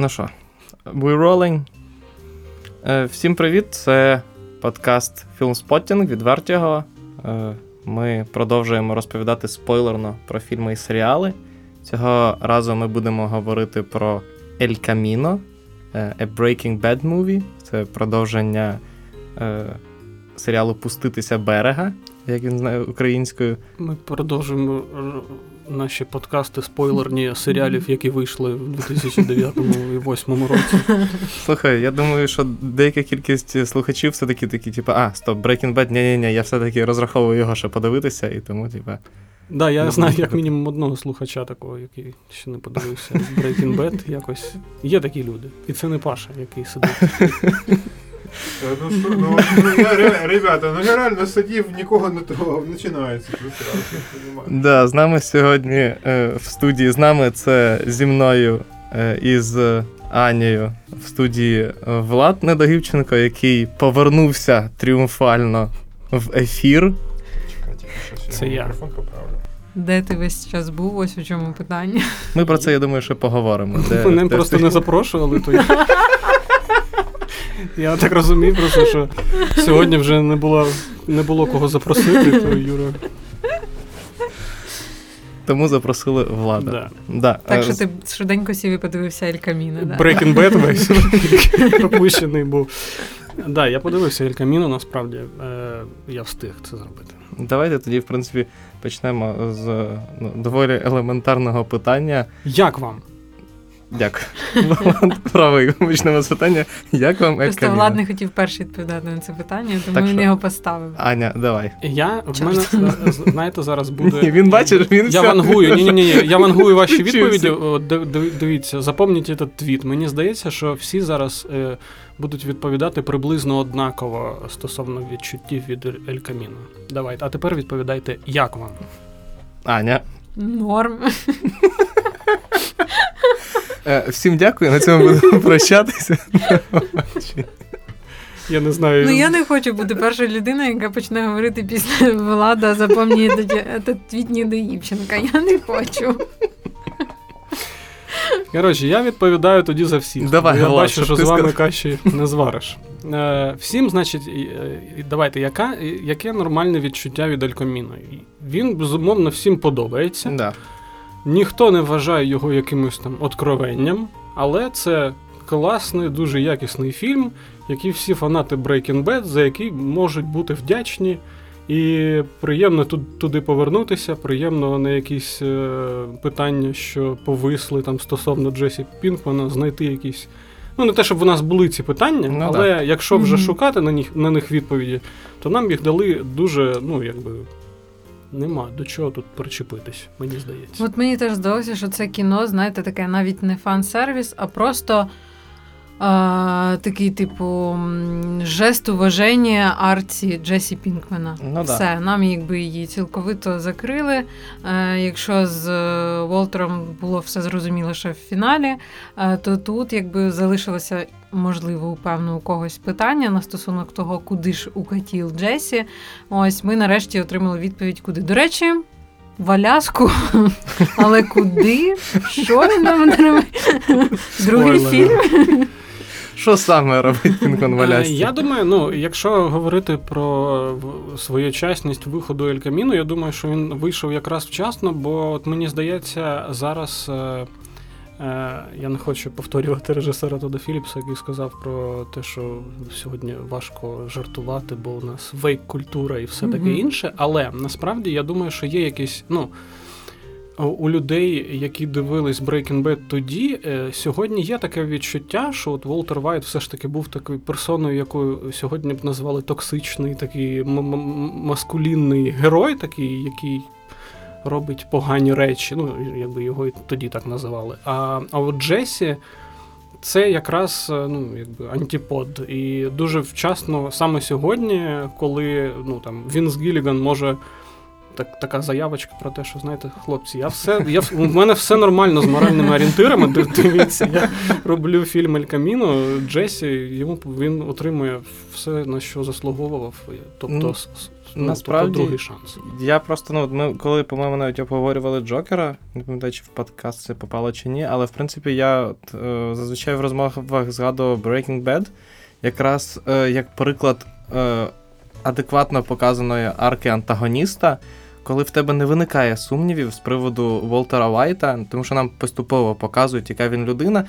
Ну що, we rolling. Е, Всім привіт! Це подкаст Філмспоттінг від Vertigo. Ми продовжуємо розповідати спойлерно про фільми і серіали. Цього разу ми будемо говорити про El Camino, е, A Breaking Bad Movie. Це продовження е, серіалу Пуститися берега, як він знає українською. Ми продовжуємо наші подкасти спойлерні серіалів, які вийшли в 2009 і 2008 році. Слухай, я думаю, що деяка кількість слухачів все-таки такі, типу, а, стоп, Breaking Bad, ні-ні-ні, я все-таки розраховую його ще подивитися, і тому, типу. Да, я знаю як мінімум одного слухача такого, який ще не подивився Breaking Bad. Якось є такі люди. І це не Паша, який сидить. Е, Ну, що, ну, ну, я, ре- ребята, ну я реально сидів, нікого не трогав, починається розумію. Да, з нами сьогодні е, в студії, з нами це зі мною е, і з Анією в студії е, Влад Недогівченко, який повернувся тріумфально в ефір. Чекайте, Це я. мікрофон поправлю. Де ти весь час був? Ось у чому питання. Ми про це, я думаю, ще поговоримо. Де- Мене де просто ти- не запрошували, то я. Я так розумію, просто що сьогодні вже не було, не було кого запросити, то Юра. Тому запросили Влада. Да. Да. Так е, що ти швиденько сів і подивився Ель Каміно, да? Breaking Bad весь пропущений був. Да, я подивився Ель Каміно, насправді е, я встиг це зробити. Давайте тоді, в принципі, почнемо з ну, доволі елементарного питання. Як вам? Дякую. Влад правий. Почнемо з питання. Як вам Ель Просто? Влад не хотів перший відповідати на це питання, тому Так він що? його поставив. Аня, давай. Я в Чорт. мене знаєте, зараз буде. Ні, він бачиш, він Я все- вангую. Ні, ні, ні, я вангую ваші відповіді. О, Дивіться, запомніть цей твіт. Мені здається, що всі зараз е, будуть відповідати приблизно однаково стосовно відчуттів від Ель Каміно. Давайте. А тепер відповідайте, як вам? Аня. Норм. Е, всім дякую. На цьому будемо прощатися. Я не знаю. Ну я не хочу бути першою людиною, яка почне говорити після Влада запам'ятати этот твіт недоївченка. Я не хочу. Коротше, я відповідаю тоді за всіх. Давай, я Влад, бачу, що з вами каші не звариш. Е, всім, значить, давайте, яка, яке нормальне відчуття від Алькоміно? Він, безумовно, всім подобається. Да. Ніхто не вважає його якимось там откровенням, але це класний, дуже якісний фільм, який всі фанати Breaking Bad, за який можуть бути вдячні. І приємно тут, туди повернутися, приємно на якісь е, питання, що повисли там стосовно Джесі Пінкмана, знайти якісь. Ну, не те, щоб в нас були ці питання, Ну, але якщо вже Мгм. шукати на них, на них відповіді, то нам їх дали дуже, ну, якби. Нема до чого тут причепитись, мені здається. От мені теж здалося, що це кіно, знаєте, таке навіть не фан-сервіс, а просто а, такий, типу, жест уваження арці Джесі Пінкмена. Ну да. Все, нам якби її цілковито закрили. Е, якщо з е, Волтером було все зрозуміло ще в фіналі, е, то тут якби залишилося. Можливо, у певно у когось питання на стосунок того, куди ж укатів Джесі. Ось ми нарешті отримали відповідь, куди. До речі, в Аляску. Але куди? Що він там робить? Другий фільм. Що саме робить Пінкон Е, Валясті? Я думаю, ну, якщо говорити про своєчасність виходу Ель Каміно, я думаю, що він вийшов якраз вчасно, бо от мені здається, зараз. Е, я не хочу повторювати режисера Тода Філіпса, який сказав про те, що сьогодні важко жартувати, бо у нас woke-культура і все таке Мгм. інше. Але насправді я думаю, що є якісь. ну, у- у людей, які дивились Breaking Bad тоді, е, сьогодні є таке відчуття, що от Волтер Вайт все ж таки був такою персоною, якою сьогодні б назвали токсичний, такий м- м- маскулінний герой, такий, який робить погані речі. Ну, якби його і тоді так називали. А, а от Джесі. Це якраз е, ну, якби антипод. І дуже вчасно, саме сьогодні, коли ну, там, Вінс Гілліган може так, така заявочка про те, що знаєте, хлопці, я все, я, у мене все нормально з моральними орієнтирами. Дивіться, я роблю фільм Ель Каміно, Джесі, йому він отримує все, на що заслуговував. Тобто, Ну, ну, насправді, тобто другий шанс. Я просто, ну, ми коли, по-моєму, навіть обговорювали Джокера, не пам'ятаю, чи в подкаст це попало чи ні, але в принципі я от, е, зазвичай в розмовах згадував Breaking Bad, якраз е, як приклад е, адекватно показаної арки антагоніста, коли в тебе не виникає сумнівів з приводу Волтера Вайта, тому що нам поступово показують, яка він людина,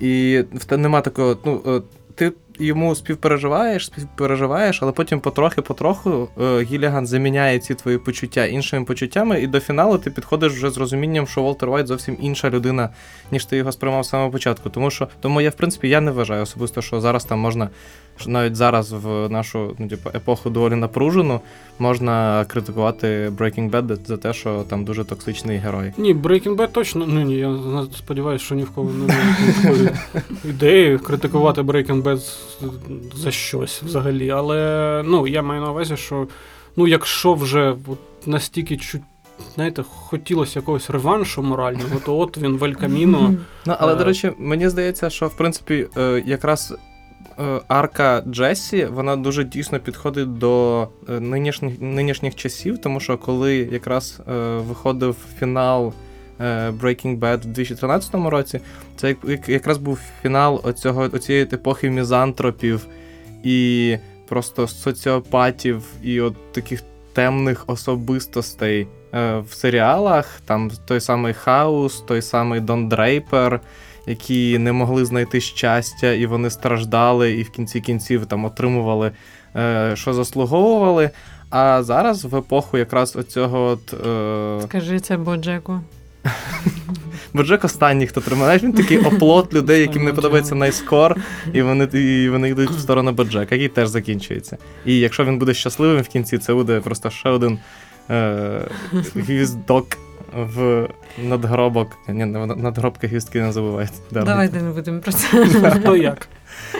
і в тебе нема такого, ну. е, ти йому співпереживаєш, співпереживаєш, але потім потрохи-потроху е, Гіліган заміняє ці твої почуття іншими почуттями, і до фіналу ти підходиш вже з розумінням, що Волтер Вайт зовсім інша людина, ніж ти його сприймав з самого початку. Тому що тому я, в принципі, я не вважаю особисто, що зараз там можна, що навіть зараз в нашу ну, типу, епоху доволі напружену, можна критикувати Breaking Bad за те, що там дуже токсичний герой. Ні, Breaking Bad точно. Ну ні, я сподіваюся, що ні в кого не буде ідеї критикувати Breaking Bad за щось взагалі. Але ну, я маю на увазі, що ну, якщо вже от настільки чуть. Знаєте, хотілося якогось реваншу морального, то от він в Ель Каміно. Ну, але, Е. до речі, мені здається, що в принципі е, якраз е, арка Джесі вона дуже дійсно підходить до е, нинішніх, нинішніх часів, тому що коли якраз е, виходив фінал е, Breaking Bad в 2013 році, це як- як- якраз був фінал оцього, оцієї епохи мізантропів і просто соціопатів, і от таких темних особистостей е, в серіалах. Там той самий Хаус, той самий Дон Дрейпер, які не могли знайти щастя, і вони страждали, і в кінці кінців там отримували, е, що заслуговували. А зараз в епоху якраз оцього от. Е... Скажи це Боджеку. Боджек останній, хто тримає. Знаєш, Він такий оплот людей, яким не подобається найскор, і вони, і вони йдуть в сторону Боджека, який теж закінчується. І якщо він буде щасливим в кінці, це буде просто ще один е, гвіздок в надгробок. Ні, не надгробка гвіздки не забувають. Давайте не будемо про це. Хто як?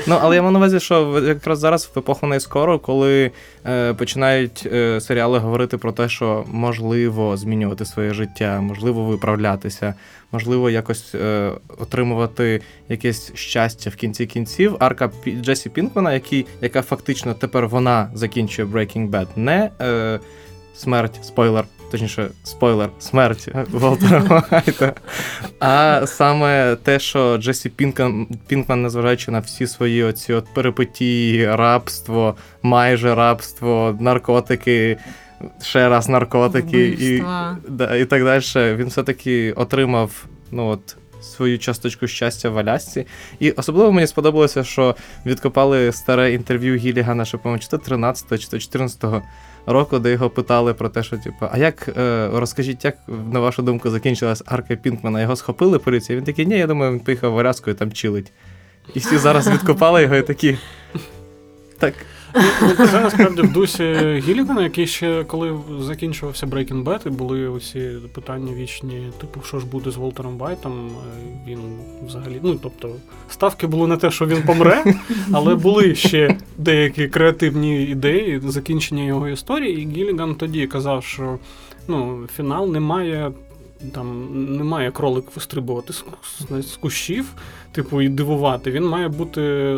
Ну, але я маю на увазі, що якраз зараз в епоху найскоро, коли е, починають е, серіали говорити про те, що можливо змінювати своє життя, можливо виправлятися, можливо, якось е, отримувати якесь щастя в кінці кінців. Арка Пі- Джесі Пінкмана, який, яка фактично тепер вона закінчує Breaking Bad, не е, смерть, спойлер. Точніше, спойлер, смерть Волтера Вайта. А саме те, що Джесі Пінкман, Пінкман, незважаючи на всі свої оці от перипетії, рабство, майже рабство, наркотики, ще раз наркотики і, да, і так далі, він все-таки отримав ну, от, свою часточку щастя в Алясці. І особливо мені сподобалося, що відкопали старе інтерв'ю Гілігана, що, по-моєму, чи то 13 чи то 14 року, де його питали про те, що, типу, а як е, розкажіть, як, на вашу думку, закінчилась арка Пінкмана? Його схопили поліція? Він такий, ні, я думаю, він поїхав в Аляску і там чилить. І всі зараз відкопали його і такі. Так. Це насправді в дусі Гілігана, який ще коли закінчувався Breaking Bad, і були оці питання вічні, типу, що ж буде з Волтером Вайтом. е, Він взагалі, ну тобто, ставки були на те, що він помре, але були ще деякі креативні ідеї закінчення його історії. І Гіліган тоді казав, що ну, фінал не має. Там немає кролик вистрибувати з, з, з кущів, типу, і дивувати. Він має бути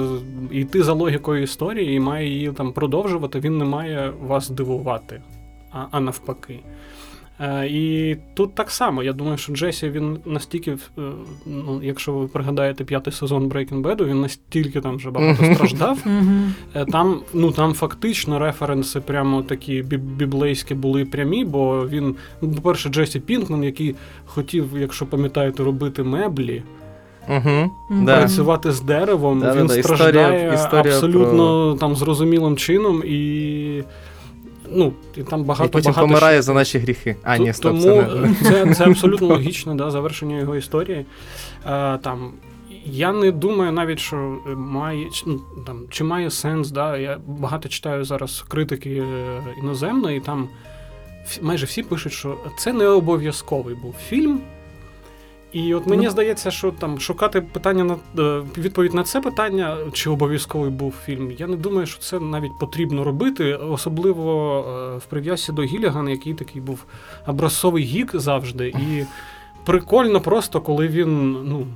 йти за логікою історії і має її там продовжувати. Він не має вас дивувати, а, а навпаки. Е, і тут так само. Я думаю, що Джесі він настільки, е, ну, якщо ви пригадаєте п'ятий сезон Breaking Bad, він настільки там вже багато страждав. Е, Там, ну, там фактично референси прямо такі біблейські були прямі, бо він, ну, по-перше, Джесі Пінкман, який хотів, якщо пам'ятаєте, робити меблі, Угу. Мгм. Да. працювати з деревом, Да, він да, да, страждає історія- історія абсолютно там зрозумілим чином і. Ну, і там багато І потім багато помирає ще- за наші гріхи. А, ні, стоп, Тому це не. це, це абсолютно логічне да, завершення його історії. А, там, я не думаю навіть, що має ну, там, чи має сенс. Да, Я багато читаю зараз критики е, іноземної, і там майже всі пишуть, що це не обов'язковий був фільм. І от мені Ну. здається, що там шукати питання на е, відповідь на це питання, чи обов'язковий був фільм. Я не думаю, що це навіть потрібно робити, особливо е, в прив'язці до Гілігана, який такий був образцовий гік завжди. І прикольно просто, коли він, ну,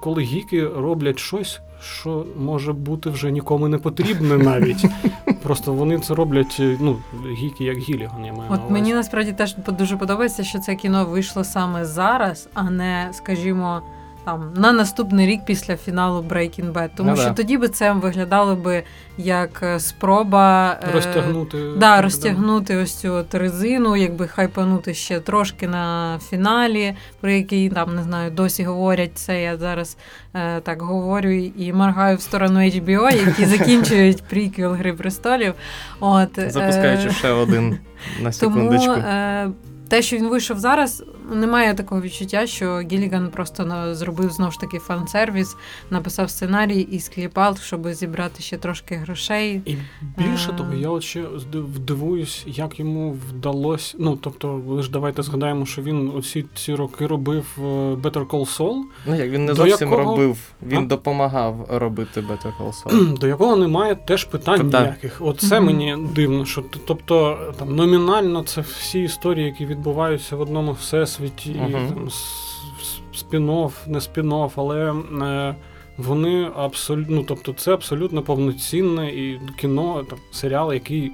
коли гіки роблять щось, що може бути вже нікому не потрібне навіть. Просто вони це роблять, е, ну, гіки як Гіліган, я маю на От увазі. мені насправді теж дуже подобається, що це кіно вийшло саме зараз, а не, скажімо, там на наступний рік після фіналу Breaking Bad. Тому Ну що да. тоді би це виглядало би як е, спроба е, розтягнути. Да, розтягнути ось цю от резину, якби хайпанути ще трошки на фіналі, про який там не знаю, досі говорять це. Я зараз е, так говорю і моргаю в сторону HBO, які закінчують приквел Гри престолів. От, е, Запускаючи ще один на тому секундочку. е, те, що він вийшов зараз, немає такого відчуття, що Гіліган просто зробив знову ж таки фан-сервіс, написав сценарій і скліпав, щоб зібрати ще трошки грошей. І більше Е. того, я от ще здив- дивуюсь, як йому вдалося. Ну, тобто, ви ж давайте згадаємо, що він оці ці роки робив е, Better Call Saul, Ну як він не зовсім якого- робив, він А? допомагав робити Better Call Saul. до якого немає теж питань Так. ніяких. Оце Мгм. мені дивно, що тобто там номінально це всі історії, які відбуваються в одному всесвіті, Мгм. там, с- с- спін-офф, не спін-офф, але. Е, вони абсолютно, ну, тобто це абсолютно повноцінне і кіно, там, серіал, який,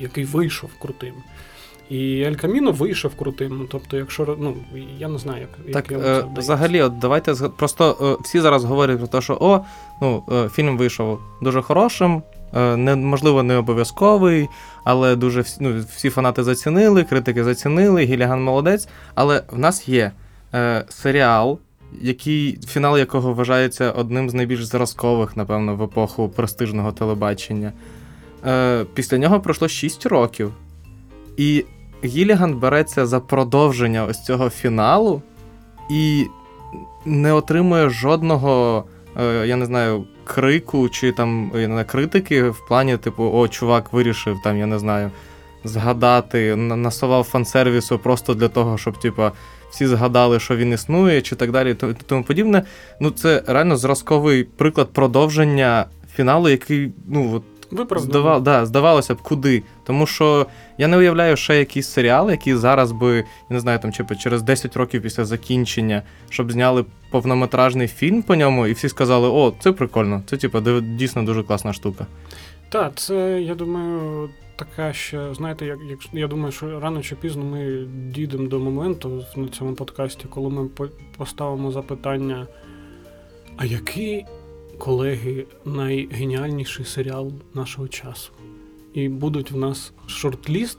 який вийшов крутим. І Ель Каміно вийшов крутим. Ну, тобто, якщо ну, я не знаю, як, Так, як е, взагалі, от давайте просто е, всі зараз говорять про те, що о, ну, е, фільм вийшов дуже хорошим, не, можливо, не обов'язковий, але дуже всі, ну, всі фанати зацінили, критики зацінили, Гіліган молодець. Але в нас є е, серіал, який, фінал якого вважається одним з найбільш зразкових, напевно, в епоху престижного телебачення. Е, після нього пройшло 6 років. І Гіліган береться за продовження ось цього фіналу і не отримує жодного, е, я не знаю, крику чи там на критики в плані, типу, о, чувак вирішив там, я не знаю, згадати, насував фан-сервісу просто для того, щоб, типу, всі згадали, що він існує, чи так далі, і тому подібне. Ну, це реально зразковий приклад продовження фіналу, який, ну, от, Здавал, да, здавалося б, куди. Тому що я не уявляю ще якийсь серіал, який зараз би, я не знаю, там чи через 10 років після закінчення, щоб зняли повнометражний фільм по ньому, і всі сказали, о, це прикольно, це типу, дійсно дуже класна штука. Так, це, я думаю, така ще, знаєте, як, як я думаю, що рано чи пізно ми дійдемо до моменту на цьому подкасті, коли ми поставимо запитання, а який, колеги, найгеніальніший серіал нашого часу? І будуть в нас шорт-ліст.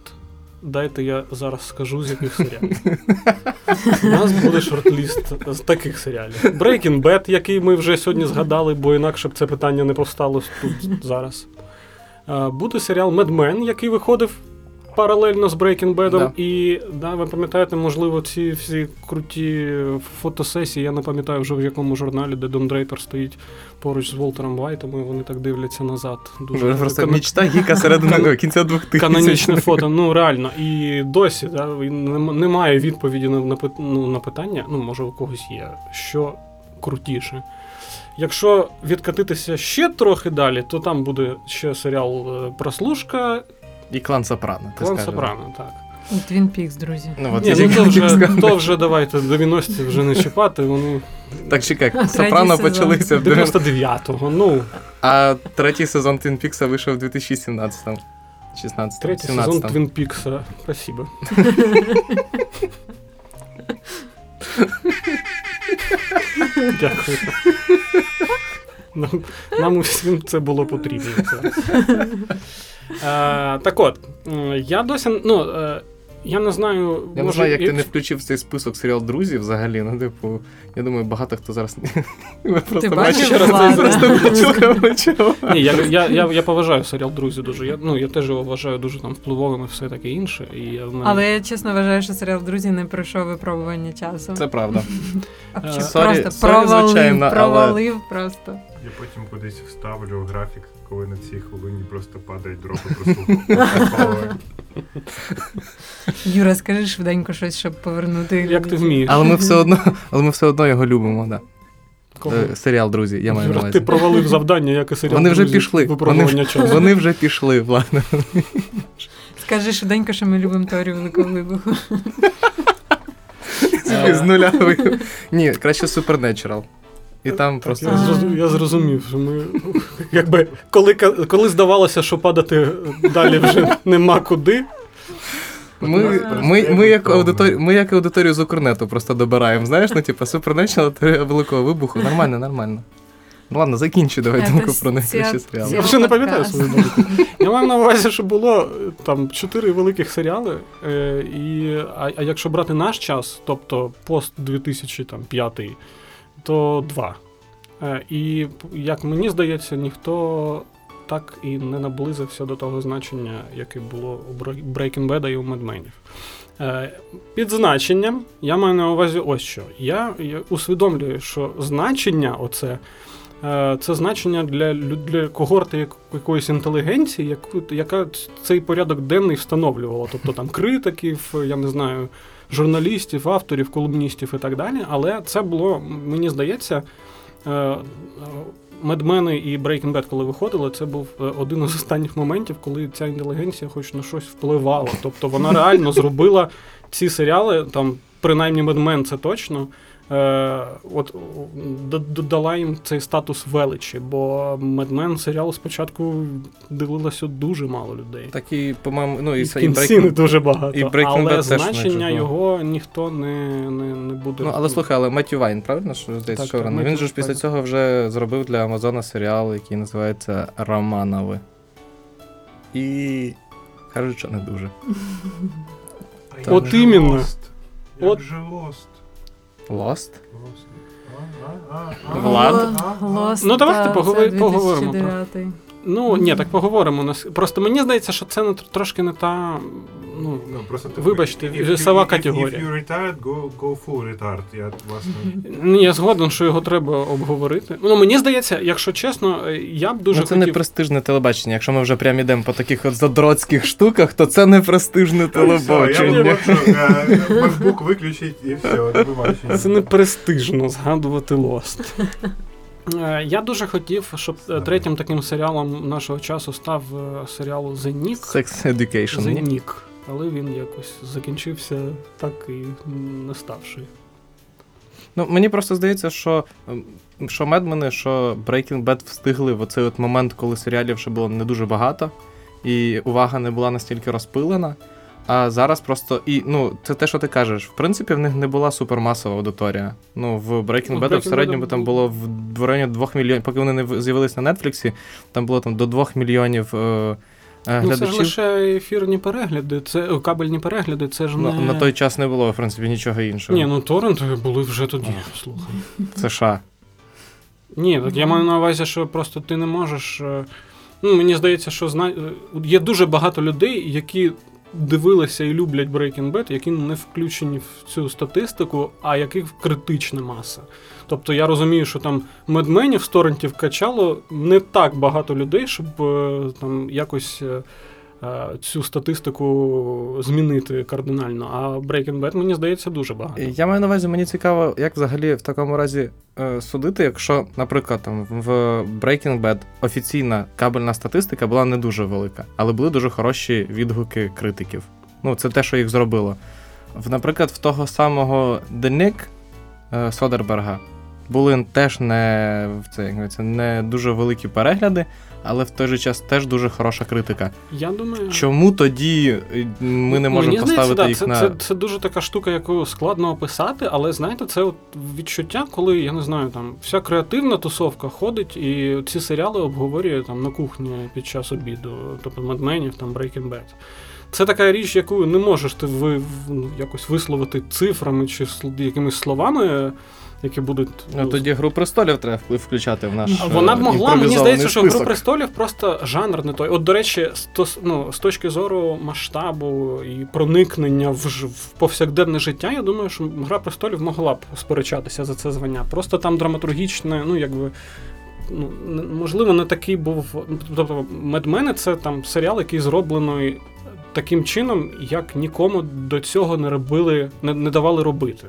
Дайте я зараз скажу, з яких серіалів. У нас буде шорт-ліст з таких серіалів. Breaking Bad, який ми вже сьогодні згадали, бо інакше б це питання не повстало тут зараз. Е, Буде серіал Mad Men, який виходив паралельно з Breaking Bad. Да. І да, ви пам'ятаєте, можливо, ці всі круті фотосесії, я не пам'ятаю вже в якому журналі, де Дон Дрейпер стоїть поруч з Волтером Вайтом, і вони так дивляться назад. Дуже Просто кано- мечта гіка середини кінця 2000 канонічне фото. Ну реально. І досі да, немає відповіді на, на, ну, на питання. Ну, може, у когось є, що крутіше. Якщо відкатитися ще трохи далі, то там буде ще серіал е, Прослушка, І клан Сопрано. ти Клан скажеш. Сопрано, так. І Твін Пікс, друзі. Ну, от Ні, ну то вже, то вже давайте 90-ті вже не чіпати, вони Так, чекай, Сопрано почалися в 90 99-го. Ну, а третій сезон Твін Пікса вийшов у 2017-му. 16 третій 17 сезон Твін Пікса. Спасибо. Дякую. Нам, нам усім це було потрібно. Е, так от, я досі. Ну, е, я не знаю. Я не знаю, як ти не включив в цей список серіал друзі взагалі. Ну, типу, я думаю, багато хто зараз Ви просто бачив. Ні, я, я, я, я поважаю серіал Друзі дуже. Я, ну, я теж його вважаю дуже там впливовим і все таке інше. І я, мене... Але я чесно вважаю, що серіал Друзі не пройшов випробування часу. Це правда. А Е, sorry- просто провалив, звичайно, але- провалив просто. Я потім кудись вставлю графік, коли на цій хвилині просто падають дропи прослуховування. Юра, скажи швиденько щось, щоб повернути. Як ти вмієш? Але ми все одно, але ми все одно його любимо, да. Кого? Е, Серіал, друзі, я маю на Юра, увазі. ти провалив завдання, як і серіал. Вони вже «Друзі», пішли. Вони, вже- часу. вони вже пішли, ладно. Скажи швиденько, що ми любимо теорію великого вибуху. З нуля. Ні, краще Supernatural. І там Так, просто. я, зрозумів, я зрозумів, що ми якби коли, коли здавалося, що падати далі вже нема куди. Ми, ми, ми, як аудиторію, ми як аудиторію з Укрнету просто добираємо. Знаєш, ну типу, Supernatural теорія великого вибуху. Нормально, нормально. Ну ладно, закінчуй давай Це думку с- про найкращі Я вже не пам'ятаю свою думку. Я маю на увазі, що було е, там чотири великих серіали. Е, і, а, а якщо брати наш час, тобто пост 2005, то два. Е, і як мені здається, ніхто так і не наблизився до того значення, яке було у Breaking Bad і у Men. Е, Під значенням я маю на увазі ось що. Я, я усвідомлюю, що значення оце. Е, Це значення для, для когорти якоїсь інтелігенції, яку, яка цей порядок денний встановлювала. Тобто там критиків, я не знаю, журналістів, авторів, колумністів і так далі. Але це було, мені здається, е, Медмени і Breaking Bad, коли виходили, це був е, один із останніх моментів, коли ця інтелігенція хоч на щось впливала. Тобто вона реально зробила ці серіали, там, принаймні Медмен це точно. Е, от додала їм цей статус величі, бо Mad Men серіал спочатку дивилося дуже мало людей. Так і, по-моєму, ну і, І кінці не дуже багато. і Breaking але Bad значення його ніхто не, не, не буде. Ну, але слухай, але Меттю Вайнер, правильно? Що здається, Так, showrunner? так, Він же ж після цього вже зробив для Амазона серіал, який називається Романови. І. Кажуть, що не дуже. От іменно. Як же Lost? Lost? Влад? Lost, Ну, давайте та, поговор... це поговоримо про- 2009. Ну, ні, так поговоримо. Нас- Просто мені здається, що це трошки не та. Ну, Ну, просто Вибачте, if- весова категорія. If you retired, go, go full retard. Я, власне, ні, я згоден, що його треба обговорити. Ну, мені здається, якщо чесно, я б дуже ну, це хотів. не престижне телебачення. Якщо ми вже прямо йдемо по таких от задротських штуках, то це не престижне телебачення. бачу, е, виключить і все, побачення. Це не престижно згадувати Lost. Е, Я дуже хотів, щоб е, третім таким серіалом нашого часу став серіал The Nick. Sex Education. The? Nick. Але він якось закінчився так і не ставши. Ну, мені просто здається, що, ем, що Медмени, що Breaking Bad встигли в оцей от момент, коли серіалів ще було не дуже багато, і увага не була настільки розпилена. А зараз просто. І ну, це те, що ти кажеш. В принципі, в них не була супермасова аудиторія. Ну, в Breaking Ну, Bad в середньому там було в, районі 2 мільйонів, поки вони не з'явились на Нетфліксі, там було там до 2 мільйонів е, е, Ну, це ж лише ефірні перегляди, це кабельні перегляди, це ж не. На той час не було, в принципі, нічого іншого. Ні, ну торренти були вже тоді, слухай. США. Ні, так я маю на увазі, що просто ти не можеш. е, Ну, мені здається, що зна... е, є дуже багато людей, які дивилися і люблять Breaking Bad, які не включені в цю статистику, а яких критична маса. Тобто я розумію, що там медменів з качало не так багато людей, щоб е, там якось. Е, Цю статистику змінити кардинально. А Breaking Bad, мені здається, дуже багато. Я маю на увазі, мені цікаво, як взагалі в такому разі е, судити, якщо, наприклад, там в Breaking Bad офіційна кабельна статистика була не дуже велика, але були дуже хороші відгуки критиків. Ну, це те, що їх зробило. Наприклад, в того самого е, Содерберга були теж не, це, як не дуже великі перегляди, але в той же час теж дуже хороша критика. Я думаю, Чому тоді е, ми не можемо Мені поставити їх це, на. це, це дуже така штука, яку складно описати, але знаєте, це от відчуття, коли я не знаю, там вся креативна тусовка ходить і ці серіали обговорює там на кухні під час обіду, тобто Медменів, там Breaking Bad. Це така річ, яку не можеш ти ви, ну, якось висловити цифрами чи якимись словами, які будуть. Ну, тоді гру престолів треба включати в наш. А Вона б е, могла, мені здається, що Гру престолів просто жанр не той. От, до речі, з, ну, з точки зору масштабу і проникнення в, ж- в повсякденне життя, я думаю, що Гра престолів могла б сперечатися за це звання. Просто там драматургічне, ну якби ну, можливо, не такий був. Тобто, медмени це там серіал, який зроблений таким чином, як нікому до цього не робили, не, не давали робити.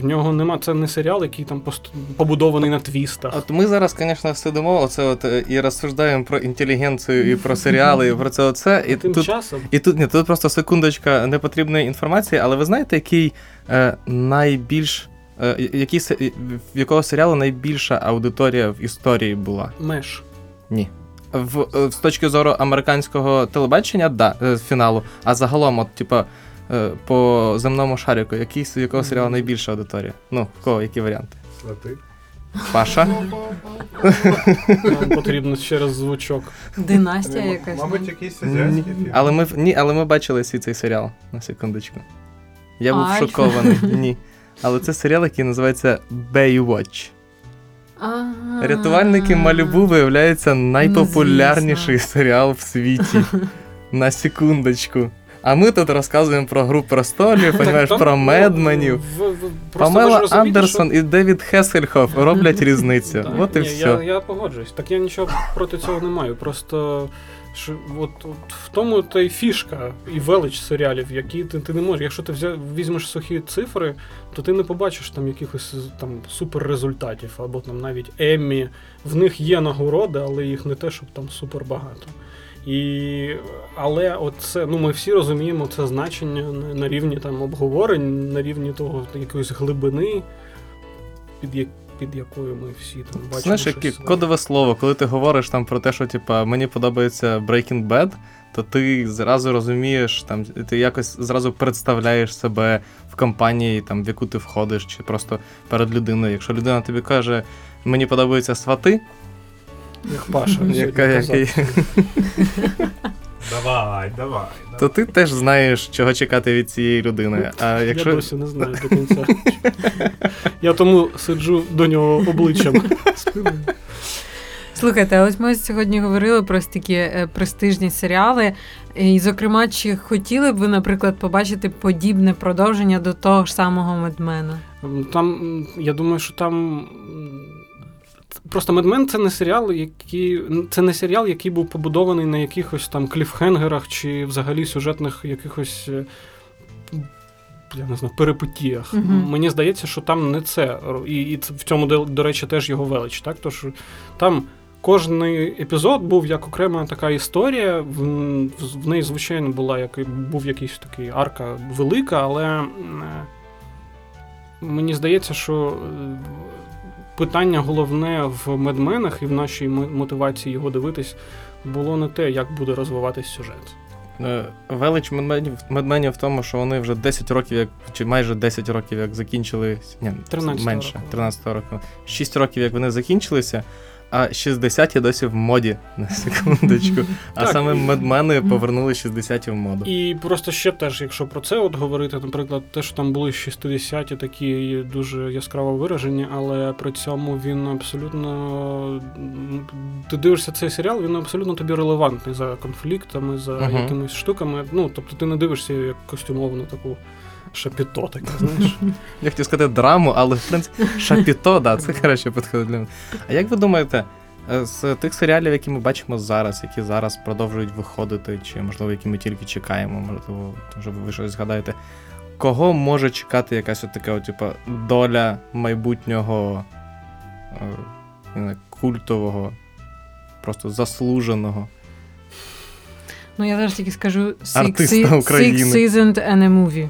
В нього нема, це не серіал, який там пост- побудований на твістах. От ми зараз, звісно, сидимо оце от, е, і розсуждаємо про інтелігенцію, і про серіали, і про це оце. І Тим тут, часом і тут, ні, тут просто секундочка непотрібної інформації, але ви знаєте, який е, найбільш. Е, який, в якого серіалу найбільша аудиторія в історії була? меж. Ні. В, е, з точки зору американського телебачення, да, е, фіналу. А загалом, от, типа, е, по земному шарику, який, з якого серіалу найбільша аудиторія? Ну, в кого, які варіанти? Свати. Паша? Нам потрібно ще раз звучок. Династія якась. Мабуть, якийсь азіатський фільм. але ми, в- ні, але ми бачили всі цей серіал, на секундочку. Я був Альфа. шокований. Ні. Але це серіал, який називається Baywatch. Ага. Рятувальники Малібу виявляється найпопулярніший Ну, серіал в світі. На секундочку. А ми тут розказуємо про гру престолів, понімаєш, про ну, медменів. Памела Андерсон і Девід Хесельхоф роблять різницю. От і все. Я, я погоджуюсь. Так я нічого проти цього не маю. Просто от, от в тому та й фішка і велич серіалів, які ти, ти не можеш. Якщо ти взя, візьмеш сухі цифри, то ти не побачиш там якихось там суперрезультатів, або там навіть Еммі. В них є нагороди, але їх не те, щоб там супер багато. І, але от це, ну ми всі розуміємо це значення на, на рівні там обговорень, на рівні того якоїсь глибини, під, як, під якою ми всі там бачимо. Знаєш, яке кодове слово, коли ти говориш там про те, що типа мені подобається Breaking Bad, то ти зразу розумієш, там ти якось зразу представляєш себе в компанії, там, в яку ти входиш, чи просто перед людиною. Якщо людина тобі каже, мені подобаються свати, Як Паша. яка, який, Давай, давай. то ти теж знаєш, чого чекати від цієї людини. А Я досі не знаю до кінця. Я тому сиджу до нього обличчям. спиною. Слухайте, а ось ми сьогодні говорили про такі е, престижні серіали. І, зокрема, чи хотіли б ви, наприклад, побачити подібне продовження до того ж самого Медмена? Там, я думаю, що там. Просто Медмен це не серіал, який. Це не серіал, який був побудований на якихось там кліфхенгерах чи взагалі сюжетних якихось. е, Я не знаю, перипетіях. Мгм. Мені здається, що там не це. І, і в цьому, до, до речі, теж його велич. Так? Тож там кожний епізод був як окрема така історія. В, в неї, звичайно, була як, був якийсь такий арка велика, але. е, Мені здається, що е, питання головне в медменах і в нашій мотивації його дивитись було не те, як буде розвиватись сюжет. Е, Велич медменів, медменів в тому, що вони вже 10 років, як чи майже 10 років, як закінчили. Ні, 13-го менше, року. 13 року. 6 років, як вони закінчилися, а 60-ті досі в моді на секундочку. А Так, саме медмени повернули 60-ті в моду. І просто ще теж, якщо про це от говорити, наприклад, те, що там були 60-ті такі дуже яскраво виражені, але при цьому він абсолютно. Ти дивишся цей серіал, він абсолютно тобі релевантний за конфліктами, за Мгм. якимись штуками. Ну, тобто ти не дивишся як костюмовану таку шапіто, таке, знаєш. Я хотів сказати драму, але в принципі шапіто, да, це краще підходить для мене. А як ви думаєте, е, з тих серіалів, які ми бачимо зараз, які зараз продовжують виходити, чи можливо, які ми тільки чекаємо, можливо, може ви щось згадаєте, кого може чекати якась от така, от, типу, доля майбутнього е, не культового, просто заслуженого? Ну, я зараз тільки скажу Six, Артиста Six. Seasons and a Movie.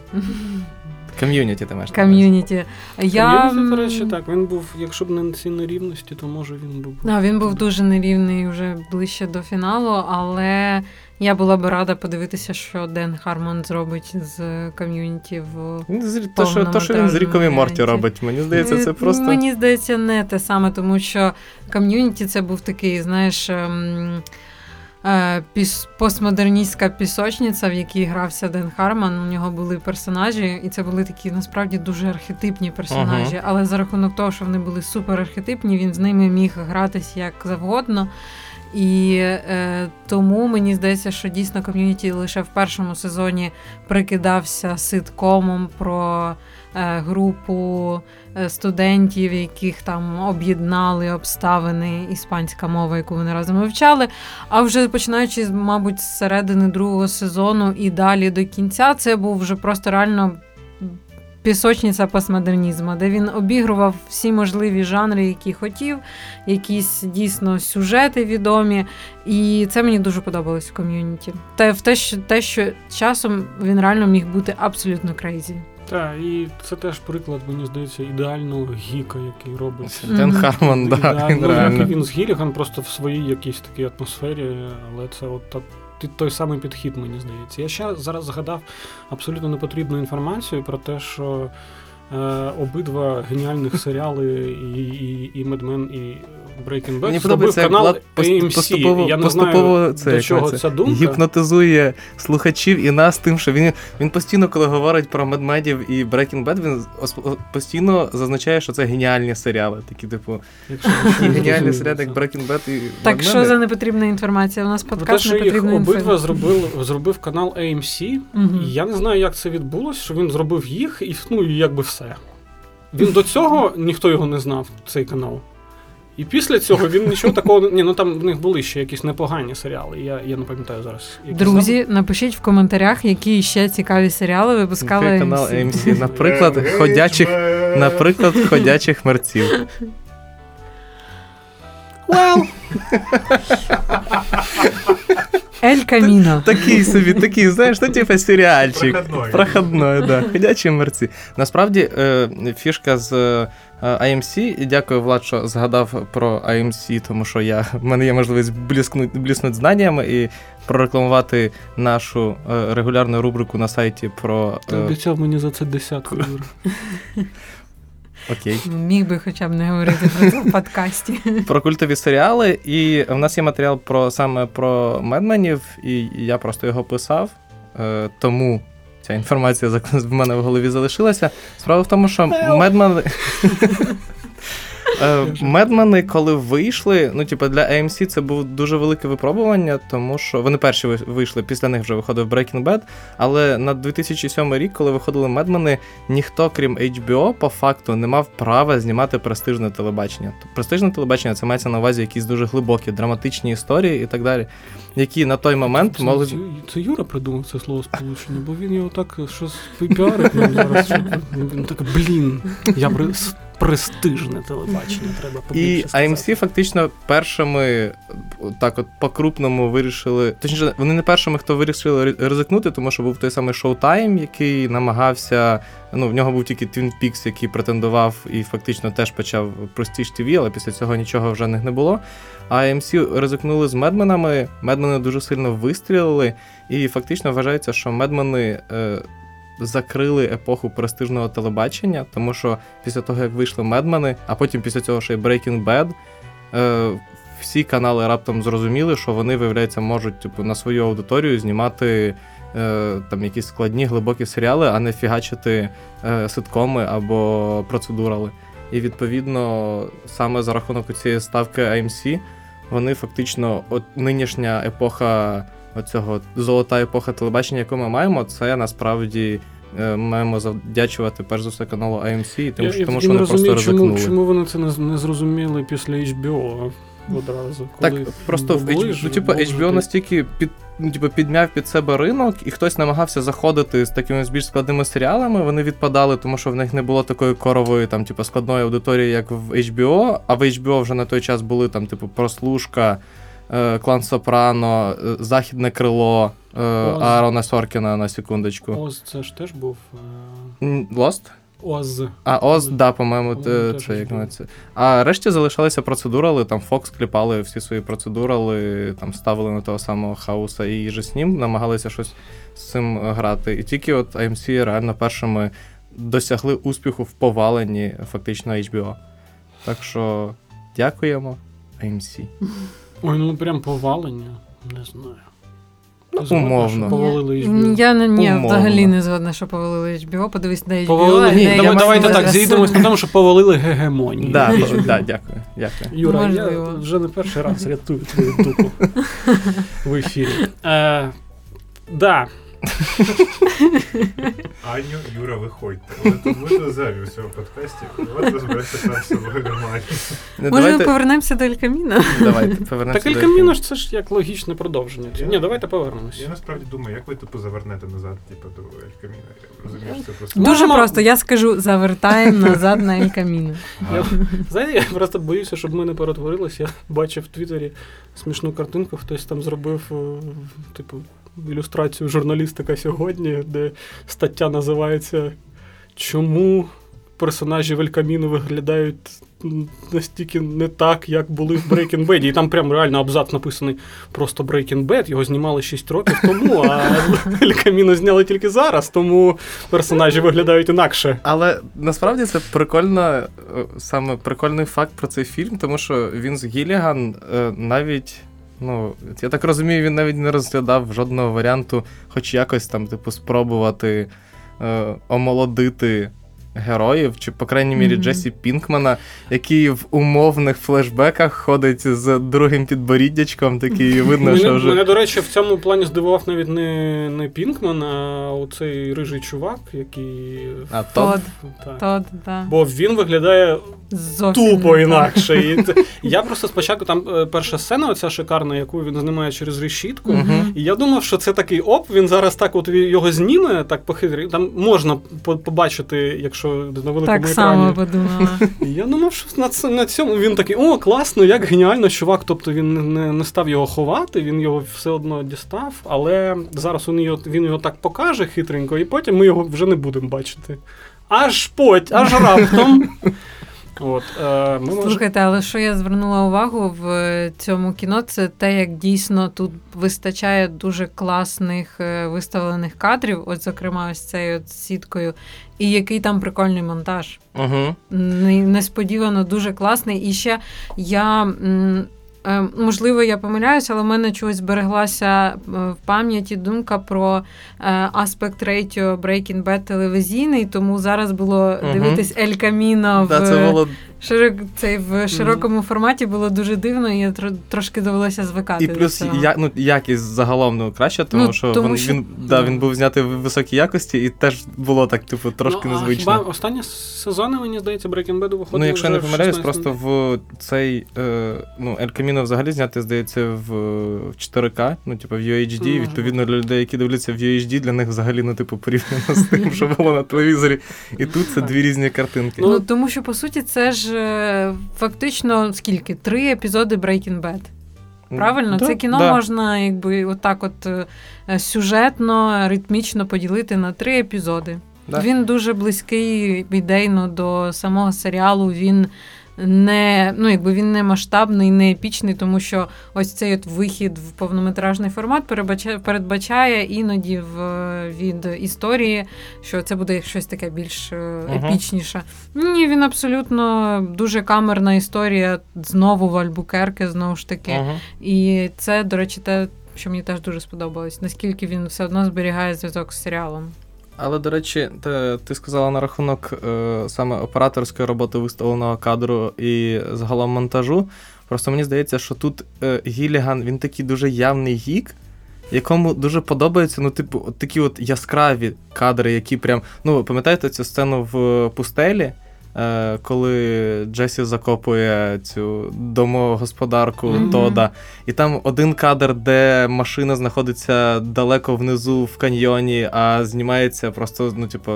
Community ти маєш. на увазі? Community. Я... Community, до речі, так, він був, якщо б не ці нерівності, то може він був. А, він був дуже нерівний вже ближче до фіналу, але я була б рада подивитися, що Ден Хармон зробить з Community в Він з- То, що, то, що він з Ріком і повнометражному Морті варіанті. робить, мені здається, це Е, просто. Мені здається, не те саме, тому що ком'юніті це був такий, знаєш. ем, Піс, постмодерністська пісочниця, в якій грався Ден Харман. У нього були персонажі, і це були такі насправді дуже архетипні персонажі. Але за рахунок того, що вони були суперархетипні, він з ними міг гратись як завгодно. І е, тому мені здається, що дійсно ком'юніті лише в першому сезоні прикидався ситкомом про е, групу е, студентів, яких там об'єднали обставини іспанська мова, яку вони разом вивчали. А вже починаючи, мабуть, з середини другого сезону і далі до кінця, це був вже просто реально пісочниця постмодернізму, де він обігрував всі можливі жанри, які хотів, якісь дійсно сюжети відомі. І це мені дуже подобалось в Community. Та в те, що те, що часом він реально міг бути абсолютно crazy. Так, і це теж приклад, мені здається, ідеального гіка, який робить. Ден Харман, він ну, він з Гіліган просто в своїй якійсь такій атмосфері, але це от та, той самий підхід, мені здається. Я ще зараз згадав абсолютно непотрібну інформацію про те, що обидва геніальних серіали і, і, і Mad Men, і Breaking Bad Мені подобається, як канал AMC. поступово, Я не поступово знаю, це, до чого це, ця думка. гіпнотизує слухачів і нас тим, що він, він постійно, коли говорить про медмедів і Breaking Bad, він постійно зазначає, що це геніальні серіали. Такі, типу, Якщо не геніальні серіали, як. Breaking Bad і Так Mad що за непотрібна інформація? У нас те, подкаст що їх обидва зробив, зробив канал AMC, Мгм. І Я не знаю, як це відбулося, що він зробив їх, і ну, і якби все. Він до цього ніхто його не знав, цей канал. І після цього він нічого такого. Ні, ну там в них були ще якісь непогані серіали. Я, я не пам'ятаю зараз. які Друзі, напишіть в коментарях, які ще цікаві серіали випускали Який канал AMC. AMC. Наприклад, ходячих, наприклад, ходячих мерців. Well. Ель Каміно. Такий собі, такий, знаєш, ну типу серіальчик. Проходной. Проходной, да. Ходячі мерці. Насправді, е, фішка з е, AMC, і дякую, Влад, що згадав про AMC, тому що я, в мене є можливість бліскнути, бліснути знаннями і прорекламувати нашу е, регулярну рубрику на сайті про. Ти Е, обіцяв мені за це десятку. окей. Міг би хоча б не говорити про це в подкасті. про культові серіали, і в нас є матеріал про саме про медменів, і я просто його писав. Е, тому ця інформація зак- в мене в голові залишилася. Справа в тому, що медмени. Е, Медмени, коли вийшли, ну, типу, для AMC це було дуже велике випробування, тому що вони перші вийшли, після них вже виходив Breaking Bad, але на 2007 рік, коли виходили медмени, ніхто, крім HBO, по факту не мав права знімати престижне телебачення. Престижне телебачення це мається на увазі якісь дуже глибокі, драматичні історії і так далі, які на той момент Це, могли. це, це Юра придумав це слово сполучення, бо він його так щось піарить нам зараз. Він так, блін, я при... престижне телебачення, треба І сказати. AMC фактично першими так от по-крупному вирішили. Точніше, вони не першими, хто вирішили ризикнути, тому що був той самий Showtime, який намагався. Ну, в нього був тільки Twin Peaks, який претендував і фактично теж почав Prestige TV, але після цього нічого вже не було. А AMC ризикнули з медменами. Медмени дуже сильно вистрілили, і фактично вважається, що медмени. Закрили епоху престижного телебачення, тому що після того, як вийшли медмени, а потім після цього ще й Breaking Bad, е, всі канали раптом зрозуміли, що вони, виявляється, можуть типу, на свою аудиторію знімати е, там якісь складні глибокі серіали, а не фігачити е, ситкоми або процедурали. І відповідно, саме за рахунок цієї ставки AMC, вони фактично, от нинішня епоха, оцього золота епоха телебачення, яку ми маємо, це насправді. е, Маємо завдячувати перш за все каналу AMC, тому, Я- що, я- тому я що вони просто чому, ризикнули. чому вони це не, не зрозуміли після HBO одразу. Так, просто в H- ну, типу, HBO настільки під, ну, типу, підмяв під себе ринок, і хтось намагався заходити з такими більш складними серіалами. Вони відпадали, тому що в них не було такої корової, там, типу, складної аудиторії, як в HBO. А в HBO вже на той час були там, типу, прослушка, клан Сопрано, е, Західне крило е, Аарона Соркіна на секундочку. Оз, це ж теж був е, Оз. А Оз, да, по-моєму, це як було. це. А решті залишалися процедурали, там Fox кліпали всі свої процедурали, там ставили на того самого хауса і же з ним, намагалися щось з цим е, грати. І тільки от AMC реально першими досягли успіху в поваленні фактично HBO. Так що дякуємо AMC. Ой, ну прям повалення. Не знаю. Згодна, Умовно. Повалили HBO. Я не ні, Умовно. взагалі не згодна, що повалили HBO. Подивись на HBO. Повалили. а Ні, не я Давай, маю давайте так, зійдемось на тому, що повалили гегемонію. Да, да, дякую, дякую. Юра, я Можливо. вже не перший раз рятую твою дупу в ефірі. Е, да. Аню, Юра, виходьте. Ви тут зайві в цьому подкасті. Давайте розберемося сам з собою нормально. Може, давайте, повернемося до Ель Каміно? давайте повернемося. Так до Ель Каміно ефіру. ж це ж як логічне продовження. Ні, давайте повернемось. Я насправді думаю, як ви типу завернете назад, типу, до Ель Каміна. Я розумію, що це просто. Дуже просто. Я скажу, завертаємо назад на Ель Каміно. Знаєте, я просто боюся, щоб ми не перетворились. Я бачив в Твіттері смішну картинку, хтось там зробив, е, типу, ілюстрацію журналістика сьогодні, де стаття називається Чому персонажі Велькаміну виглядають настільки не так, як були в Breaking Bad. І там прям реально абзац написаний просто Breaking Bad, його знімали 6 років тому, а Велькаміну зняли тільки зараз, тому персонажі виглядають інакше. Але насправді це прикольно, е, саме прикольний факт про цей фільм, тому що він з Гіліган е, навіть. Ну, я так розумію, він навіть не розглядав жодного варіанту, хоч якось там, типу, спробувати е, омолодити героїв, чи, по крайній мірі, Мгм. Джесі Пінкмана, який в умовних флешбеках ходить з другим підборіддячком, такий видно, що вже. мене, до речі, в цьому плані здивував навіть не, не Пінкман, а оцей рижий чувак, який. А Тод, Тод, да. Бо він виглядає Зовсім тупо інакше. І це- я просто спочатку там е, перша сцена, оця шикарна, яку він знімає через решітку. Мгм. І я думав, що це такий оп, він зараз так от його зніме, так похитрі. Там можна по- побачити, якщо на великому Так само подумала. І Я думав, що на, на цьому він такий, о, класно, як геніально, чувак. Тобто він не, не став його ховати, він його все одно дістав, але зараз він його, він його так покаже хитренько, і потім ми його вже не будемо бачити. Аж поть, аж раптом. От, е, ми. Слухайте, але що я звернула увагу в цьому кіно, це те, як дійсно тут вистачає дуже класних е, виставлених кадрів, от, зокрема, ось цією от сіткою, і який там прикольний монтаж. Угу. Несподівано дуже класний. І ще я. Е, Можливо, я помиляюся, але в мене чогось збереглася е, в пам'яті думка про е, aspect ratio Breaking Bad телевізійний, тому зараз було Мгм. дивитись Ель Каміно в, Да, це було широк, цей, в широкому форматі було дуже дивно, і я тро- трошки довелося звикати. І до плюс цього. я, ну, якість загалом ну, краща, тому Ну, що, тому він, що- він, да, він був знятий в високій якості, і теж було так, типу, трошки ну, а незвично. Хіба останні сезони, мені здається, Breaking Bad виходили Ну, якщо я не вже в помиляюсь, 16-му. просто в цей е, ну, Ель Каміно взагалі знятий, здається, в, в 4К, ну, типу, в UHD. Мгм. Відповідно, для людей, які дивляться в UHD, для них взагалі, ну, типу, порівняно з тим, що було на телевізорі. І тут це дві різні картинки. Ну, тому що, по суті, це ж е, фактично скільки? Три епізоди Breaking Bad. Правильно, Да, це кіно да. можна якби отак, от е, сюжетно, ритмічно поділити на три епізоди. Да. Він дуже близький ідейно до самого серіалу. Він не ну, якби він не масштабний, не епічний, тому що ось цей от вихід в повнометражний формат передбачає, передбачає іноді в, від історії, що це буде щось таке більш е, епічніше. Ні, він абсолютно дуже камерна історія знову в Альбукерке, знову ж таки. Мгм. І це, до речі, те, що мені теж дуже сподобалось, наскільки він все одно зберігає зв'язок з серіалом. Але, до речі, ти, ти сказала на рахунок е, саме операторської роботи виставленого кадру і загалом монтажу. Просто мені здається, що тут е, Гіліган він такий дуже явний гік, якому дуже подобаються, ну, типу, такі от яскраві кадри, які прям. Ну, пам'ятаєте цю сцену в пустелі, коли Джесі закопує цю домогосподарку Мгм. Тода. І там один кадр, де машина знаходиться далеко внизу в каньйоні, а знімається просто, ну, типу,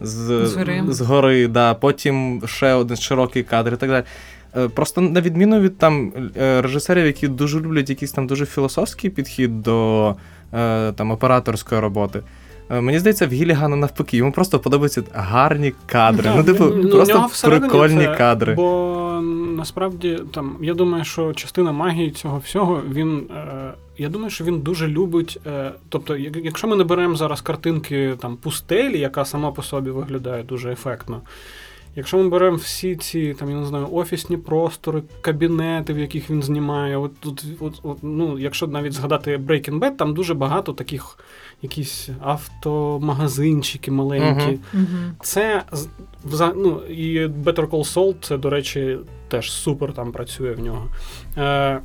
з, З гори. з гори, да. потім ще один широкий кадр і так далі. Е, Просто на відміну від там е, режисерів, які дуже люблять якийсь там дуже філософський підхід до е, там операторської роботи. Е, Мені здається, в Гілігана навпаки, йому просто подобаються гарні кадри. Ну, типу, ну, просто прикольні це, кадри. Бо насправді там я думаю, що частина магії цього всього він. Е, я думаю, що він дуже любить. Е, тобто, якщо ми не беремо зараз картинки там пустелі, яка сама по собі виглядає дуже ефектно. Якщо ми беремо всі ці там, я не знаю, офісні простори, кабінети, в яких він знімає, от тут, от, от, ну, якщо навіть згадати Breaking Bad, там дуже багато таких якісь автомагазинчики маленькі. Мгм. Мгм. Це ну, і Better Call Saul, це, до речі, теж супер там працює в нього. Е,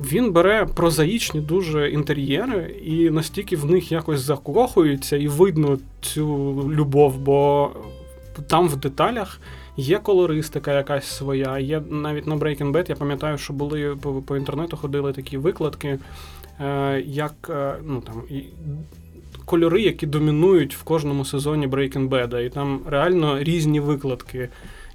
він бере прозаїчні дуже інтер'єри, і настільки в них якось закохується, і видно цю любов, бо там в деталях є колористика якась своя. Є навіть на Breaking Bad, я пам'ятаю, що були по, по інтернету ходили такі викладки, е, як е, ну, там, і, кольори, які домінують в кожному сезоні Breaking Bad. І там реально різні викладки.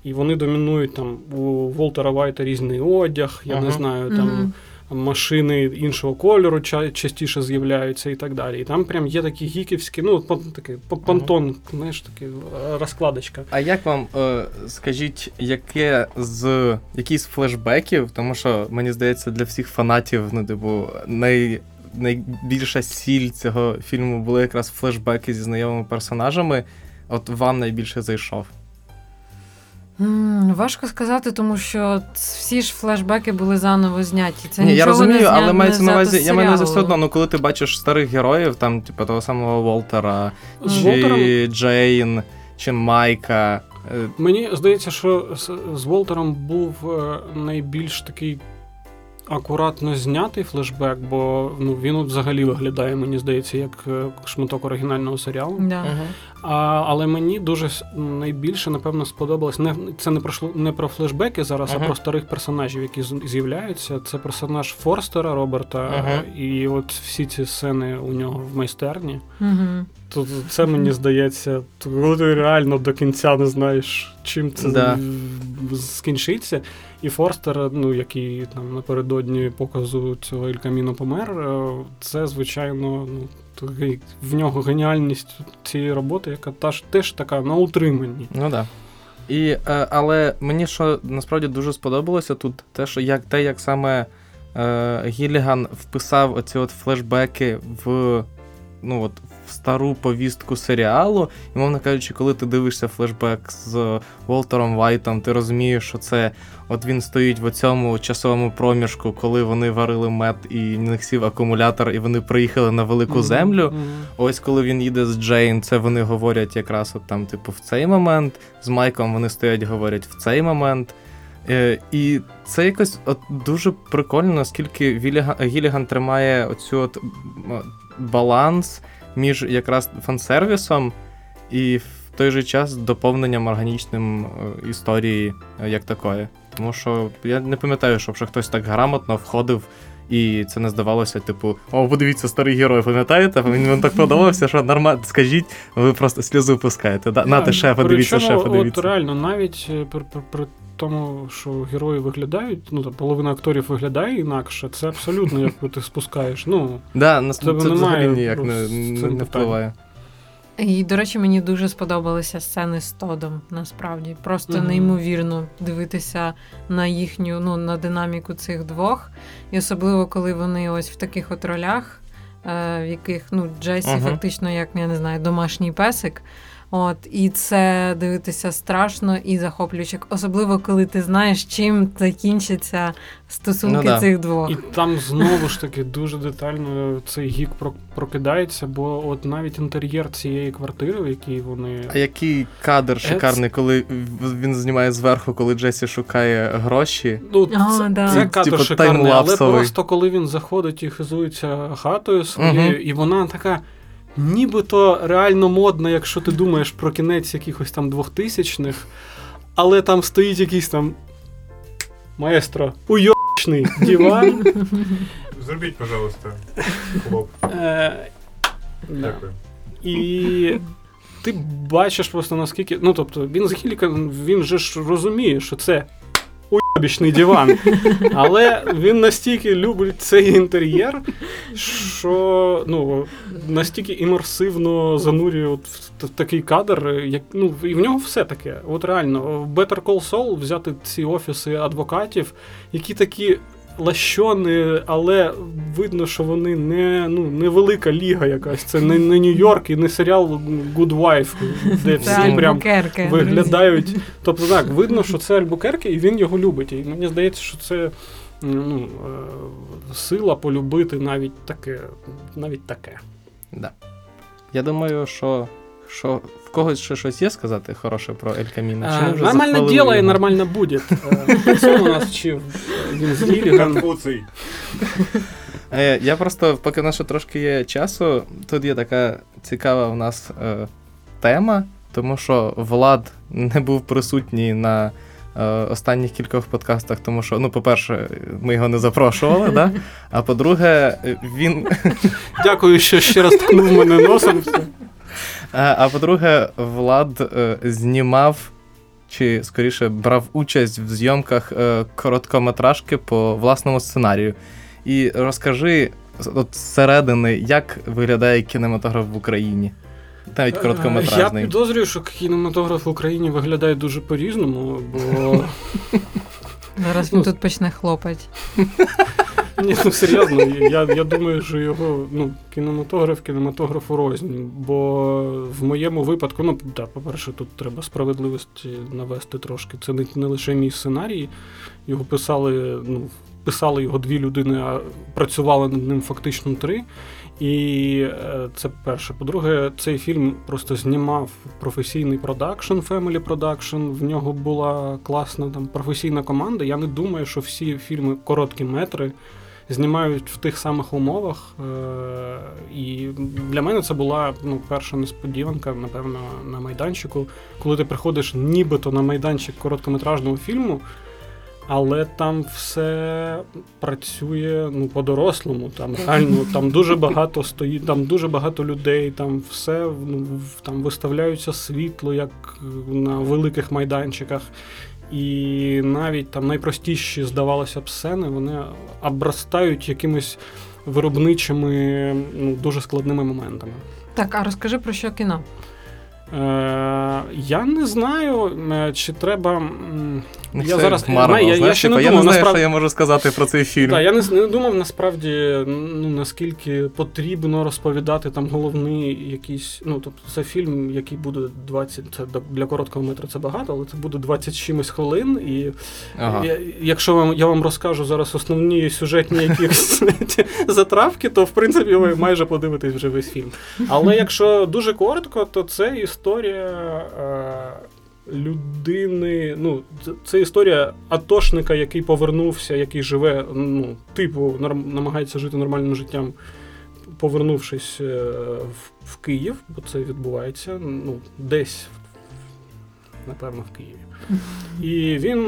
І вони домінують там у Волтера Вайта різний одяг, я не знаю, там Мгм. Машини іншого кольору ча- частіше з'являються і так далі. І там прям є такі гіківські, ну, такий по- понтон, знаєш, такий е, розкладочка. А як вам, е, скажіть, яке з який з флешбеків, тому що мені здається, для всіх фанатів, ну, типу, най, найбільша сіль цього фільму були якраз флешбеки зі знайомими персонажами. От вам найбільше зайшов. Важко сказати, тому що всі ж флешбеки були заново зняті. Це Ні, я розумію, не зня- але мається на увазі, я маю на увазі все одно, ну коли ти бачиш старих героїв, там, типу, того самого Волтера, чи Волтером Джейн, чи Майка. е, Мені здається, що з, з Волтером був е, найбільш такий акуратно знятий флешбек, бо ну, він взагалі виглядає, мені здається, як е, шматок оригінального серіалу. Да. А, але мені дуже найбільше, напевно, сподобалось. Не, це не про, не про флешбеки зараз, Мгм. а про старих персонажів, які з'являються. Це персонаж Форстера Роберта, Мгм. і от всі ці сцени у нього в майстерні. Тут це мені здається, то коли ти реально до кінця не знаєш, чим це Да. скінчиться. І Форстер, ну який там напередодні показу цього Ель помер, е, це звичайно ну. В нього геніальність цієї роботи, яка та ж теж така на утриманні. Ну да. І, е, але мені що насправді дуже сподобалося тут, те, що як те, як саме е, Гіліган вписав оці от флешбеки в, ну, от, в стару повістку серіалу. І, мовно кажучи, коли ти дивишся флешбек з Волтером Вайтом, ти розумієш, що це от він стоїть в цьому часовому проміжку, коли вони варили мед і в них сів акумулятор, і вони приїхали на велику землю. Мгм. Ось коли він їде з Джейн, це вони говорять якраз от там, типу, в цей момент. З Майком вони стоять, говорять в цей момент. Е, і це якось от дуже прикольно, наскільки Віліга- Гіліган тримає оцю от баланс між якраз фансервісом і в той же час доповненням органічним е, історії е, як такої. Тому що я не пам'ятаю, щоб ще хтось так грамотно входив і це не здавалося, типу, о, подивіться, старий герой, пам'ятаєте? Він вам так подобався, що нормально, скажіть, ви просто сльозу пускаєте. Да? Нате ще, подивіться, ще, Причому, подивіться. От реально, навіть е, при, при, при тому, що герої виглядають, ну половина акторів виглядає інакше, це абсолютно як ти спускаєш. Ну Да, нас Тебе це взагалі ніяк не, не, не впливає. І, до речі, мені дуже сподобалися сцени з Тодом, насправді. Просто Мгм. неймовірно дивитися на їхню, ну, на динаміку цих двох. І особливо, коли вони ось в таких от ролях, е, в яких ну, Джесі Ага. фактично, як я не знаю, домашній песик. От, і це дивитися страшно і захоплююче, особливо коли ти знаєш, чим закінчаться стосунки Ну да. цих двох. і там знову ж таки дуже детально цей гік про- прокидається, бо от навіть інтер'єр цієї квартири, в якій вони. А який кадр шикарний, коли він знімає зверху, коли Джесі шукає гроші. Ну, А, це, да. це Типу, кадр шикарний, але просто коли він заходить і хизується хатою своєю, Мгм. і вона така. Нібито реально модна, якщо ти думаєш про кінець якихось там двохтисячних, але там стоїть якийсь там маестро, уйобчний диван. Зробіть, пожалуйста, хлоп. Е. Дякую. І ти бачиш просто наскільки. Ну, тобто, він з він же ж розуміє, що це уйобічний диван. Але він настільки любить цей інтер'єр, що ну, настільки імерсивно занурює от в, такий кадр, як, ну, і в нього все таке. От реально, Better Call Saul взяти ці офіси адвокатів, які такі лащони, але видно, що вони не ну, не велика ліга якась. Це не, не Нью-Йорк і не серіал Good Wife, де всі прям виглядають. Тобто так, видно, що це Альбукерке, і він його любить. І мені здається, що це ну, е, сила полюбити навіть таке. Навіть таке. Да. Я думаю, що, що когось ще щось є сказати хороше про Ель Каміно? Чи ми Е, вже Нормально захвалили діло і його? нормально буде. Е, Цьому нас вчив він з. Конфуций. Е, Я просто, поки в нас ще трошки є часу, тут є така цікава в нас е, тема, тому що Влад не був присутній на е, останніх кількох подкастах, тому що, ну, по-перше, ми його не запрошували, да? а по-друге, він. Дякую, що ще раз ткнув мене носом. Все. А, а по-друге, Влад е, знімав. Чи скоріше брав участь в зйомках е, короткометражки по власному сценарію. І розкажи от зсередини, як виглядає кінематограф в Україні? Навіть Е, Я короткометражний. підозрюю, що кінематограф в Україні виглядає дуже по-різному, бо Зараз він тут почне хлопати. ні, ну серйозно, я, я думаю, що його ну, кінематограф кінематографу рознь. Бо в моєму випадку, ну да, по-перше, тут треба справедливості навести трошки. Це не, не лише мій сценарій. Його писали, ну, писали його дві людини, а працювали над ним фактично три. І е, це перше. По-друге, цей фільм просто знімав професійний продакшн, Family Production. В нього була класна там професійна команда. Я не думаю, що всі фільми короткі метри знімають в тих самих умовах. Е, І для мене це була ну, перша несподіванка, напевно, на майданчику, коли ти приходиш нібито на майданчик короткометражного фільму. Але там все працює ну, по-дорослому. Там реально там дуже багато стоїть, там дуже багато людей, там все ну, там виставляються світло, як на великих майданчиках. І навіть там найпростіші, здавалося б, сцени, вони обростають якимись виробничими, ну, дуже складними моментами. Так, а розкажи про що кіно? Е, я не знаю, е, чи треба. Ну, Я це зараз Марвел, знаю, я, я знаєш, ще не типу, я не знаю, насправді. що я можу сказати про цей фільм. Так, я не, не думав насправді, ну наскільки потрібно розповідати там головний якийсь. Ну, тобто це фільм, який буде 20, це для короткого метра це багато, але це буде 20 чимось хвилин. І Ага. я, якщо вам, я вам розкажу зараз основні сюжетні якісь затравки, то в принципі ви майже подивитесь вже весь фільм. Але якщо дуже коротко, то це історія. Е, Людини, ну, це- історія атошника, який повернувся, який живе, ну, типу, норм, намагається жити нормальним життям, повернувшись е, в, Київ, бо це відбувається, ну, десь, напевно, в Києві. І він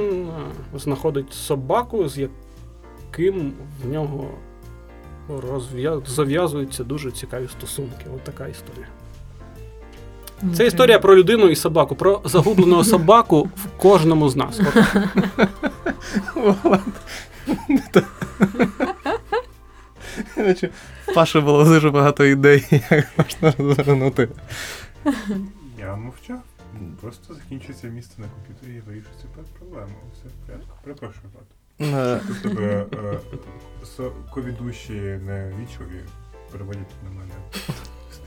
е, знаходить собаку, з яким в нього зав'язуються дуже цікаві стосунки. От така історія. Це історія про людину і собаку, про загубленого собаку в кожному з нас. Паші було дуже багато ідей, як можна розвернути. Я мовчав. Просто закінчується місце на комп'ютері і вирішується проблема. Все в порядку. Перепрошую. Е, Тут тебе е, ковідущі не вічові переводять на мене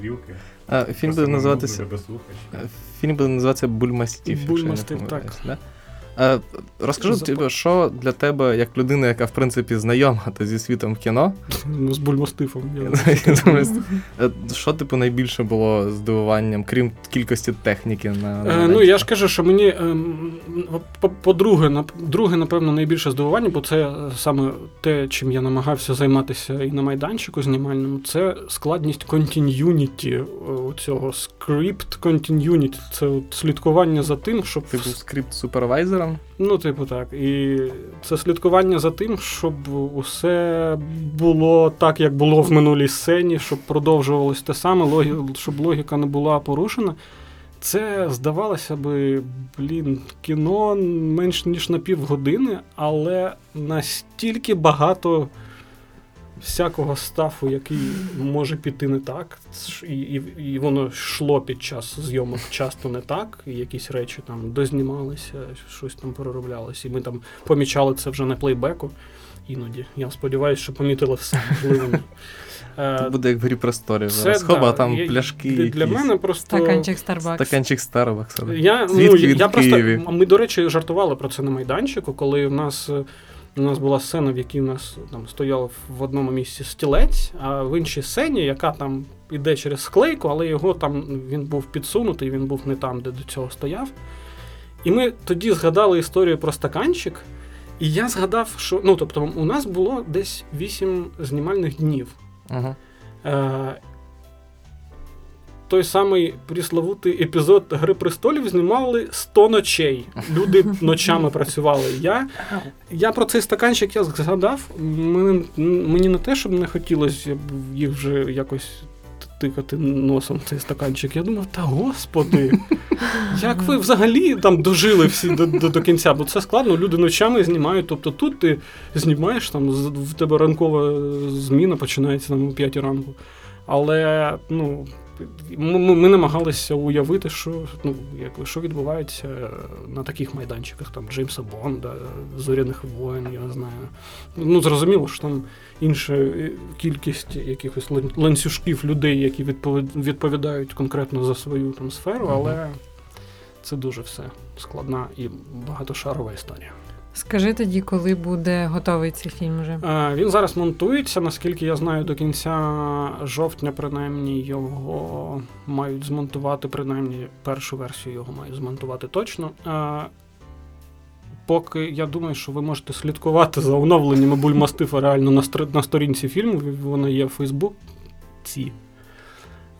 стрілки. А, Фільм буде називатися. тебе Фільм буде називатися Бульмастів. якщо я не Бульмастив, помиляюсь, так. Да? Е, Розкажи, Запа- типу, що для тебе, як людина, яка в принципі знайома та зі світом кіно, Ну, з бульмастифом. Я... Е, Що, типу, найбільше було здивуванням, крім кількості техніки на. Е, ну, я ж кажу, що мені ем, по- по-друге, друге, напевно, найбільше здивування, бо це саме те, чим я намагався займатися і на майданчику знімальному, це складність контин'юніті цього скрипт контин'юніті. Це от слідкування за тим, щоб Ти був скрипт супервайзером. Ну, типу, так. І це слідкування за тим, щоб усе було так, як було в минулій сцені, щоб продовжувалось те саме, логі... щоб логіка не була порушена. Це здавалося би, блін, кіно менш ніж на півгодини, але настільки багато всякого стафу, який може піти не так, і, і, і воно йшло під час зйомок часто не так, і якісь речі там дознімалися, щось там перероблялося, і ми там помічали це вже на плейбеку. іноді. Я сподіваюся, що помітили все, можливо, ні. Е, буде як в грі просторів. це, Зараз хоба, да, там я- пляшки. для- Для якісь. мене просто. Стаканчик Starbucks. Стаканчик Starbucks. Я, ну, він я просто, Ми, до речі, жартували про це на майданчику, коли в нас, е, у нас була сцена, в якій у нас там стояв в одному місці стілець, а в іншій сцені, яка там іде через склейку, але його там він був підсунутий, він був не там, де до цього стояв. І ми тоді згадали історію про стаканчик. І я згадав, що ну, тобто, у нас було десь 8 знімальних днів. Угу. Е, той самий присловутий епізод Гри престолів знімали 100 ночей. Люди ночами працювали. Я, я про цей стаканчик я згадав. Мені, мені не те, щоб не хотілося їх вже якось тикати носом в цей стаканчик. Я думав, та господи, як ви взагалі там дожили всі до, до, до кінця? Бо це складно, люди ночами знімають. Тобто тут ти знімаєш, там в тебе ранкова зміна починається там о 5 ранку. Але ну, ми, ми намагалися уявити, що, ну, як, що відбувається на таких майданчиках, там Джеймса Бонда, Зоряних воїн, я не знаю. Ну, зрозуміло, що там інша кількість якихось ланцюжків людей, які відповідають конкретно за свою там сферу, але це дуже все складна і багатошарова історія. Скажи тоді, коли буде готовий цей фільм вже. Е, Він зараз монтується, наскільки я знаю, до кінця жовтня, принаймні, його мають змонтувати, принаймні першу версію його мають змонтувати точно. Е, Поки я думаю, що ви можете слідкувати за оновленнями бульмастифа реально на, сторінці фільму, вона є в Фейсбуці.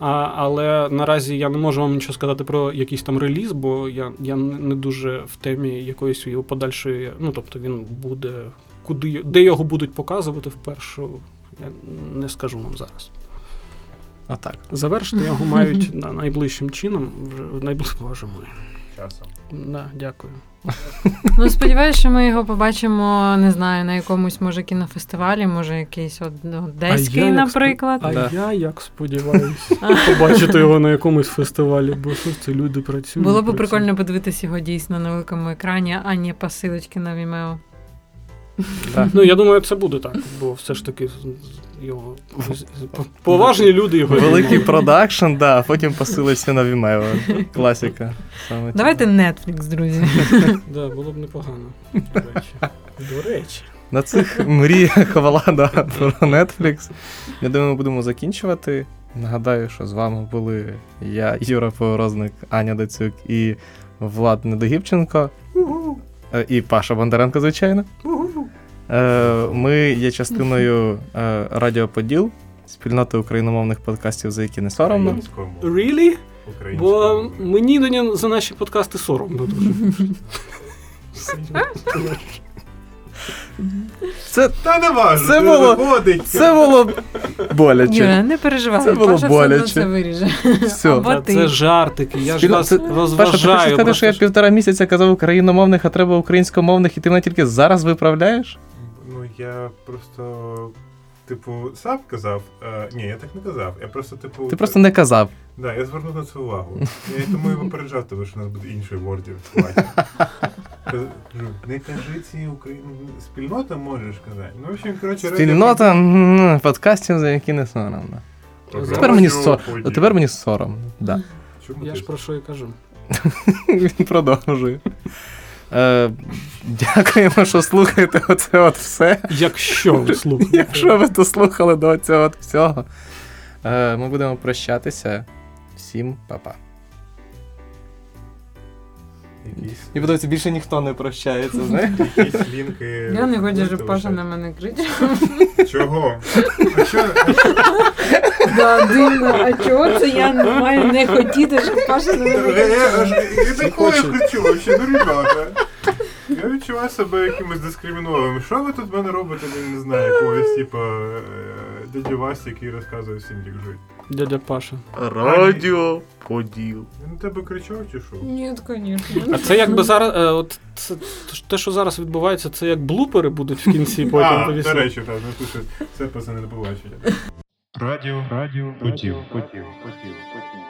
А, але наразі я не можу вам нічого сказати про якийсь там реліз, бо я, я не дуже в темі якоїсь його подальшої. Ну, тобто він буде куди, де його будуть показувати впершу, я не скажу вам зараз. Отак. Завершити його мають на найближчим чином. Вже найбли... Боже мой. Часом. Да, дякую. Ну, сподіваюся, що ми його побачимо, не знаю, на якомусь може кінофестивалі, може якийсь од- одеський, А я як наприклад. А Да. я як сподіваюся побачити його на якомусь фестивалі, бо що ж це люди працюють. Було б прикольно подивитися його дійсно на великому екрані, а не посилочки на Vimeo. Ну, я думаю, це буде так, бо все ж таки його поважні люди його. Великий продакшн, да, а потім посилишся на Vimeo. Класика. Саме Давайте цього. Netflix, друзі. Да, було б непогано. До речі. До речі. На цих мріях влада про Netflix. Я думаю, ми будемо закінчувати. Нагадаю, що з вами були я, Юра Поворозник, Аня Дацюк і Влад Недогібченко. Е, І Паша Бондаренко, звичайно. Е, Ми є частиною е, Радіо Поділ, спільноти україномовних подкастів, за які не соромно. Really? Бо мені за наші подкасти соромно дуже. Це, Та не важливо. Це це було- це було боляче. Юра, не переживай, Це було Паша все одно боляче. це виріже. Все. Або Та ти. Це жартики, я ж Спільно- вас це- Паша, ти хочеш розважаю. сказати, що я півтора місяця казав україномовних, а треба українськомовних, і ти мене тільки зараз виправляєш? Ну я просто, типу, сам казав. Е, ні, я так не казав. Я просто, типу. Ти просто не казав. Да, я звернув на це увагу. Я тому і попереджав тебе, що у нас буде інший вордів. Кажу, не кажи ці Україн... спільнота можеш казати. Ну, в общем, коротше, Спільнота м, подкастів, за які не соромно. Тепер мені, Радіо со... Поділ. Тепер мені соромно. Да. Чому Я ти ж про що і кажу. Він продовжує. Е, дякуємо, що слухаєте оце от все. Якщо ви слухаєте. Якщо ви дослухали до цього от всього. Е, ми будемо прощатися. Всім па-па. Якісь, І подобається, більше ніхто не прощається, знаєш? якісь лінки. Я не хочу, щоб Паша на мене кричав. Чого? А що? Да, дивно, а чого це я не маю не хотіти, щоб Паша на мене Я, я, кричав? я такое хочу. хочу вообще, ну ребята. Я відчуваю себе якимось дискримінованим. Що ви тут в мене робите, я не знаю, якогось, типа, е, дяді Васі, який розказує всім, як жити. Дядя Паша. Радіо поділ. Він на тебе кричав чи що? Ні, звісно. А це якби зараз. е, От це, те, що зараз відбувається, це як блупери будуть в кінці потім А, до повісити. речі, так, напишуть. Це пацани не побачення. Радіо, радіо, поділ, поділ, поділ, поділ.